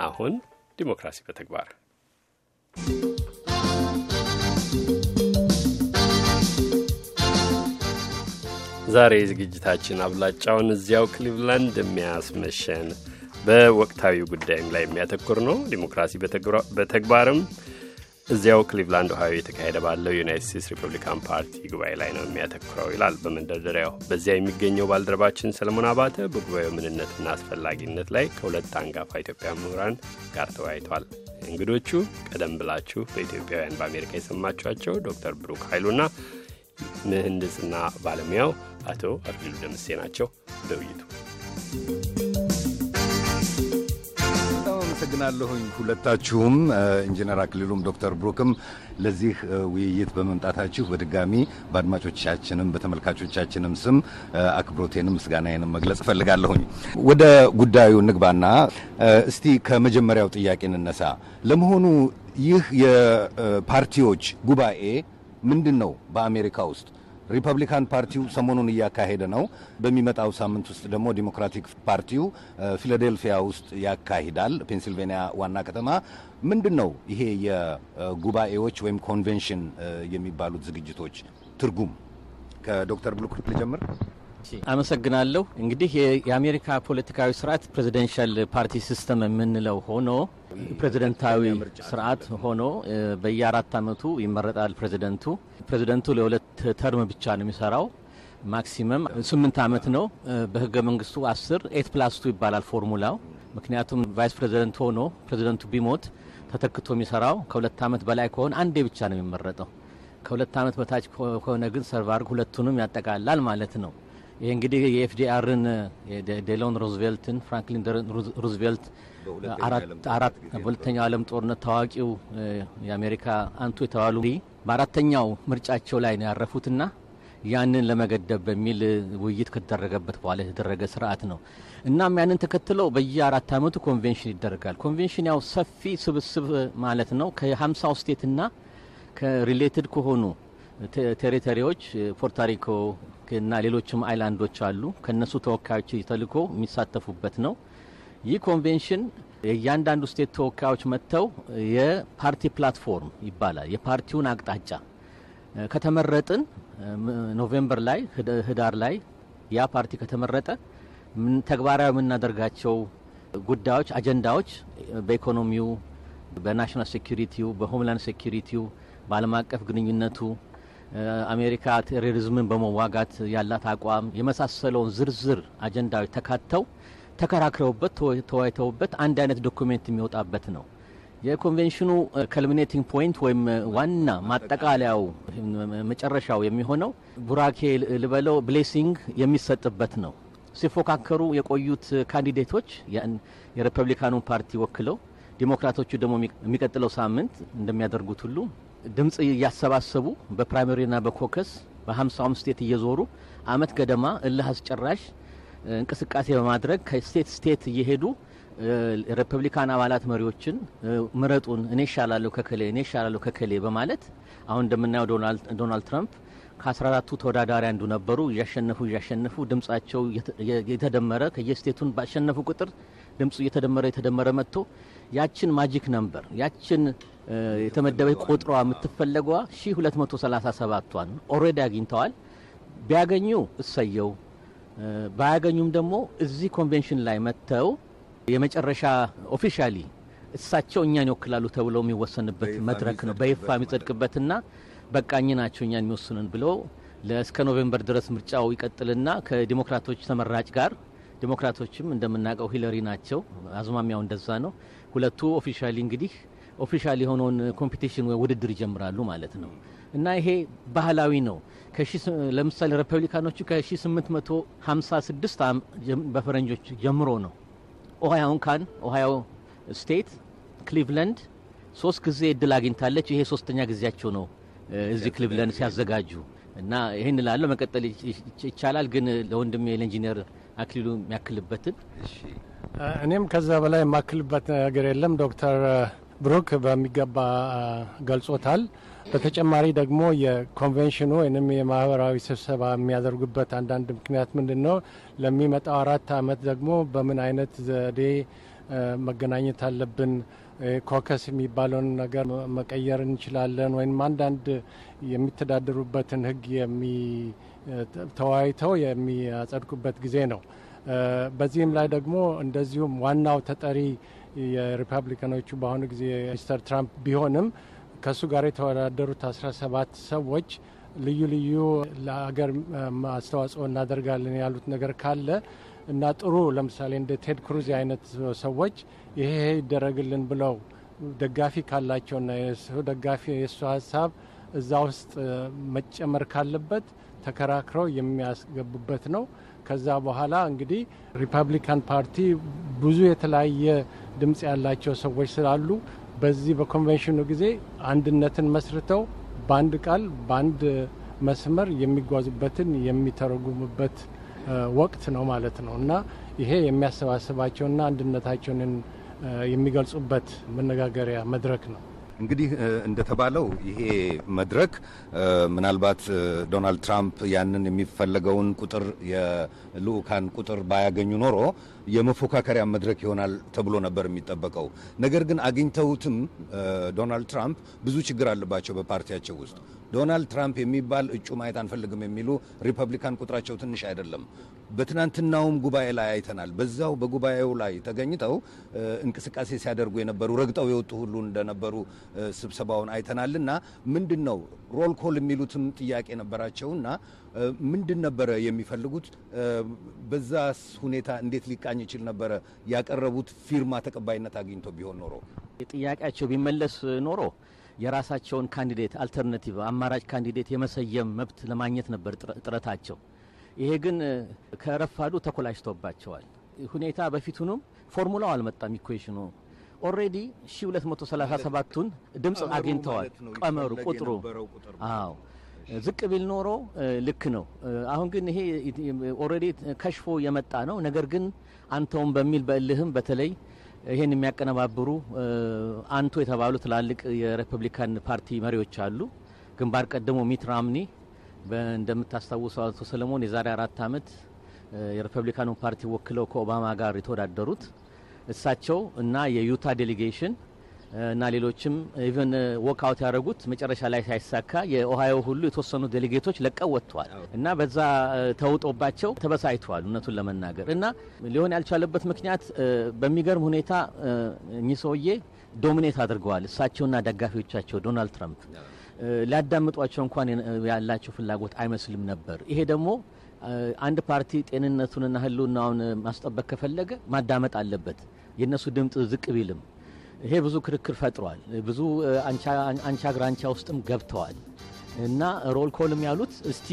አሁን ዲሞክራሲ በተግባር ዛሬ ዝግጅታችን አብላጫውን እዚያው ክሊቭላንድ የሚያስመሸን በወቅታዊ ጉዳይም ላይ የሚያተኩር ነው። ዲሞክራሲ በተግባርም እዚያው ክሊቭላንድ ኦሃዮ እየተካሄደ ባለው የዩናይት ስቴትስ ሪፐብሊካን ፓርቲ ጉባኤ ላይ ነው የሚያተኩረው ይላል በመንደርደሪያው። በዚያ የሚገኘው ባልደረባችን ሰለሞን አባተ በጉባኤው ምንነትና አስፈላጊነት ላይ ከሁለት አንጋፋ ኢትዮጵያዊያን ምሁራን ጋር ተወያይቷል። እንግዶቹ ቀደም ብላችሁ በኢትዮጵያውያን በአሜሪካ የሰማችኋቸው ዶክተር ብሩክ ኃይሉና ምህንድስና ባለሙያው አቶ አክሊሉ ደምሴ ናቸው። በውይይቱ አመሰግናለሁኝ ሁለታችሁም ኢንጂነር አክሊሉም ዶክተር ብሩክም ለዚህ ውይይት በመምጣታችሁ በድጋሚ በአድማጮቻችንም በተመልካቾቻችንም ስም አክብሮቴንም ምስጋናዬንም መግለጽ እፈልጋለሁኝ። ወደ ጉዳዩ ንግባና እስቲ ከመጀመሪያው ጥያቄ እንነሳ። ለመሆኑ ይህ የፓርቲዎች ጉባኤ ምንድን ነው? በአሜሪካ ውስጥ ሪፐብሊካን ፓርቲው ሰሞኑን እያካሄደ ነው። በሚመጣው ሳምንት ውስጥ ደግሞ ዲሞክራቲክ ፓርቲው ፊላዴልፊያ ውስጥ ያካሂዳል፣ ፔንሲልቬኒያ ዋና ከተማ። ምንድን ነው ይሄ የጉባኤዎች ወይም ኮንቬንሽን የሚባሉት ዝግጅቶች ትርጉም? ከዶክተር ብሉክ ልጀምር። አመሰግናለሁ። እንግዲህ የአሜሪካ ፖለቲካዊ ስርዓት presidential party system የምንለው ሆኖ ፕሬዚደንታዊ ስርዓት ሆኖ በየአራት አመቱ ይመረጣል ፕሬዚደንቱ። ፕሬዚደንቱ ለሁለት term ብቻ ነው የሚሰራው። maximum ስምንት አመት ነው። በህገ መንግስቱ አስር eight plus ይባላል ፎርሙላው። ምክንያቱም vice president ሆኖ ፕሬዚደንቱ ቢሞት ተተክቶ የሚሰራው ከሁለት አመት በላይ ከሆነ አንዴ ብቻ ነው የሚመረጠው። ከሁለት አመት በታች ከሆነ ግን ሰርቫርግ ሁለቱንም ያጠቃላል ማለት ነው። ይህ እንግዲህ የኤፍዲአርን ዴሎን ሩዝቬልትን ፍራንክሊን ሩዝቬልት አራት በሁለተኛው ዓለም ጦርነት ታዋቂው የአሜሪካ አንቱ የተባሉ በአራተኛው ምርጫቸው ላይ ነው ያረፉትና ያንን ለመገደብ በሚል ውይይት ከተደረገበት በኋላ የተደረገ ስርዓት ነው። እናም ያንን ተከትለው በየአራት አመቱ ኮንቬንሽን ይደረጋል። ኮንቬንሽን ያው ሰፊ ስብስብ ማለት ነው ከሀምሳው state ና ከ related ከሆኑ territory ዎች ፖርቶሪኮ እና ሌሎችም island ኦች አሉ። ከነሱ ተወካዮች ተልኮ የሚሳተፉበት ነው። ይህ ኮንቬንሽን የእያንዳንዱ state ተወካዮች መጥተው የፓርቲ platform ይባላል። የፓርቲውን አቅጣጫ ከተመረጥን November ላይ ህዳር ላይ ያ ፓርቲ ከተመረጠ ተግባራዊ የምናደርጋቸው ጉዳዮች፣ አጀንዳዎች በኢኮኖሚው፣ በናሽናል ሴኩሪቲው፣ በሆምላንድ ሴኩሪቲው፣ በዓለም አቀፍ ግንኙነቱ አሜሪካ terrorism ን በመዋጋት ያላት አቋም የመሳሰለውን ዝርዝር አጀንዳዎች ተካተው ተከራክረውበት ተወያይተውበት አንድ አይነት document የሚወጣበት ነው። የ convention ኑ culminating point ወይም ዋና ማጠቃለያው መጨረሻው የሚሆነው ቡራኬ ልበለው blessing የሚሰጥበት ነው። ሲፎካከሩ የቆዩት candidate ኦች የሪፐብሊካኑን ፓርቲ ወክለው፣ ዲሞክራቶቹ ደግሞ የሚቀጥለው ሳምንት እንደሚያደርጉት ሁሉ ድምፅ እያሰባሰቡ በ primary ና በ caucus በሀምሳውም state እየዞሩ አመት ገደማ እልህ አስጨራሽ እንቅስቃሴ በማድረግ ከ state state እየሄዱ ሪፐብሊካን አባላት መሪዎችን ምረጡን፣ እኔ ይሻላለሁ ከእከሌ እኔ ይሻላለሁ ከእከሌ በማለት አሁን እንደምናየው ዶናልድ ትራምፕ ከ14ቱ ተወዳዳሪ አንዱ ነበሩ። እያሸነፉ እያሸነፉ ድምጻቸው የተደመረ ከየ state ኡን ባሸነፉ ቁጥር ድምፁ እየተደመረ የተደመረ መጥቶ ያችን magic number ያችን የተመደበች ቁጥሯ የምትፈለገዋ 1237ቷን already አግኝተዋል። ቢያገኙ እሰየው፣ ባያገኙም ደግሞ እዚህ ኮንቬንሽን ላይ መጥተው የመጨረሻ officially እሳቸው እኛን ይወክላሉ ተብለው የሚወሰንበት መድረክ ነው። በይፋ የሚጸድቅበትና በቃ እኚህ ናቸው እኛን የሚወክሉን ብለው እስከ ኖቬምበር ድረስ ምርጫው ይቀጥልና ከዲሞክራቶች ተመራጭ ጋር ዲሞክራቶችም እንደምናውቀው ሂለሪ ናቸው። አዝማሚያው እንደዛ ነው። ሁለቱ officially እንግዲህ official የሆነውን competition ወይ ውድድር ይጀምራሉ ማለት ነው እና ይሄ ባህላዊ ነው። ለምሳሌ ሪፐብሊካኖቹ ከ1856 በፈረንጆች ጀምሮ ነው ኦሃዮን ካን ኦሃዮ state ክሊቭለንድ ሶስት ጊዜ እድል አግኝታለች። ይሄ ሶስተኛ ጊዜያቸው ነው እዚህ ክሊቭለንድ ሲያዘጋጁ እና ይህን ላለው መቀጠል ይቻላል። ግን ለወንድሜ ለኢንጂነር አክሊሉ የሚያክልበትን እኔም ከዛ በላይ የማክልበት ነገር የለም። ዶክተር ብሩክ በሚገባ ገልጾታል። በተጨማሪ ደግሞ የኮንቬንሽኑ ወይም የማህበራዊ ስብሰባ የሚያደርጉበት አንዳንድ ምክንያት ምንድን ነው? ለሚመጣው አራት አመት ደግሞ በምን አይነት ዘዴ መገናኘት አለብን ኮከስ የሚባለውን ነገር መቀየር እንችላለን ወይም አንዳንድ የሚተዳደሩበትን ህግ ተወያይተው የሚያጸድቁበት ጊዜ ነው። በዚህም ላይ ደግሞ እንደዚሁም ዋናው ተጠሪ የሪፐብሊካኖቹ በአሁኑ ጊዜ ሚስተር ትራምፕ ቢሆንም ከእሱ ጋር የተወዳደሩት አስራ ሰባት ሰዎች ልዩ ልዩ ለሀገር አስተዋጽኦ እናደርጋለን ያሉት ነገር ካለ እና ጥሩ ለምሳሌ እንደ ቴድ ክሩዝ አይነት ሰዎች ይሄ ይደረግልን ብለው ደጋፊ ካላቸውና የሱ ደጋፊ የእሱ ሀሳብ እዛ ውስጥ መጨመር ካለበት ተከራክረው የሚያስገቡበት ነው። ከዛ በኋላ እንግዲህ ሪፐብሊካን ፓርቲ ብዙ የተለያየ ድምፅ ያላቸው ሰዎች ስላሉ በዚህ በኮንቬንሽኑ ጊዜ አንድነትን መስርተው በአንድ ቃል በአንድ መስመር የሚጓዙበትን የሚተረጉሙበት ወቅት ነው ማለት ነው እና ይሄ የሚያሰባስባቸውና አንድነታቸውን የሚገልጹበት መነጋገሪያ መድረክ ነው። እንግዲህ እንደተባለው ይሄ መድረክ ምናልባት ዶናልድ ትራምፕ ያንን የሚፈለገውን ቁጥር የልኡካን ቁጥር ባያገኙ ኖሮ የመፎካከሪያ መድረክ ይሆናል ተብሎ ነበር የሚጠበቀው። ነገር ግን አግኝተውትም ዶናልድ ትራምፕ ብዙ ችግር አለባቸው በፓርቲያቸው ውስጥ። ዶናልድ ትራምፕ የሚባል እጩ ማየት አንፈልግም የሚሉ ሪፐብሊካን ቁጥራቸው ትንሽ አይደለም። በትናንትናውም ጉባኤ ላይ አይተናል። በዛው በጉባኤው ላይ ተገኝተው እንቅስቃሴ ሲያደርጉ የነበሩ ረግጠው የወጡ ሁሉ እንደነበሩ ስብሰባውን አይተናልና ምንድን ነው ሮል ኮል የሚሉትም ጥያቄ ነበራቸውና ምንድን ነበረ የሚፈልጉት? በዛ ሁኔታ እንዴት ሊቃኝ ይችል ነበረ? ያቀረቡት ፊርማ ተቀባይነት አግኝቶ ቢሆን ኖሮ ጥያቄያቸው ቢመለስ ኖሮ የራሳቸውን candidate alternative አማራጭ candidate የመሰየም መብት ለማግኘት ነበር ጥረታቸው። ይሄ ግን ከረፋዱ ተኮላሽቶባቸዋል። ሁኔታ በፊቱንም ፎርሙላው አልመጣም። equation ኑ already 1237ቱን ድምፅ አግኝተዋል። ቀመሩ ቁጥሩ አዎ ዝቅ ቢል ኖሮ ልክ ነው። አሁን ግን ይሄ already ከሽፎ የመጣ ነው። ነገር ግን አንተውም በሚል በእልህም በተለይ ይሄን የሚያቀነባብሩ አንቱ የተባሉ ትላልቅ የሪፐብሊካን ፓርቲ መሪዎች አሉ። ግንባር ቀደሙ ሚት ራምኒ እንደምታስታውሰው አቶ ሰለሞን የዛሬ አራት ዓመት የሪፐብሊካኑ ፓርቲ ወክለው ከኦባማ ጋር የተወዳደሩት እሳቸው እና የዩታ delegation እና ሌሎችም even walk out ያደረጉት መጨረሻ ላይ ሳይሳካ የኦሃዮ ሁሉ የተወሰኑ delegate ኦች ለቀው ወጥተዋል እና በዛ ተውጦባቸው ተበሳይተዋል። እውነቱን ለመናገር እና ሊሆን ያልቻለበት ምክንያት በሚገርም ሁኔታ እኚህ ሰውዬ dominate አድርገዋል። እሳቸውና ደጋፊዎቻቸው ዶናልድ ትራምፕ ሊያዳምጧቸው እንኳን ያላቸው ፍላጎት አይመስልም ነበር። ይሄ ደግሞ አንድ ፓርቲ ጤንነቱንና ሕልውናውን ማስጠበቅ ከፈለገ ማዳመጥ አለበት። የእነሱ ድምፅ ዝቅ ቢልም ይሄ ብዙ ክርክር ፈጥሯል። ብዙ አንጃ ግራንጃ ውስጥም ገብተዋል እና roll call ም ያሉት እስቲ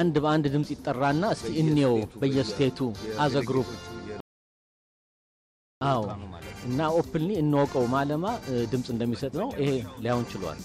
አንድ በአንድ ድምፅ ይጠራና እስቲ እንየው በየ state ኡ as a group አዎ እና openly እንወቀው ማለማ ድምፅ እንደሚሰጥ ነው። ይሄ ሊያውን ችሏል።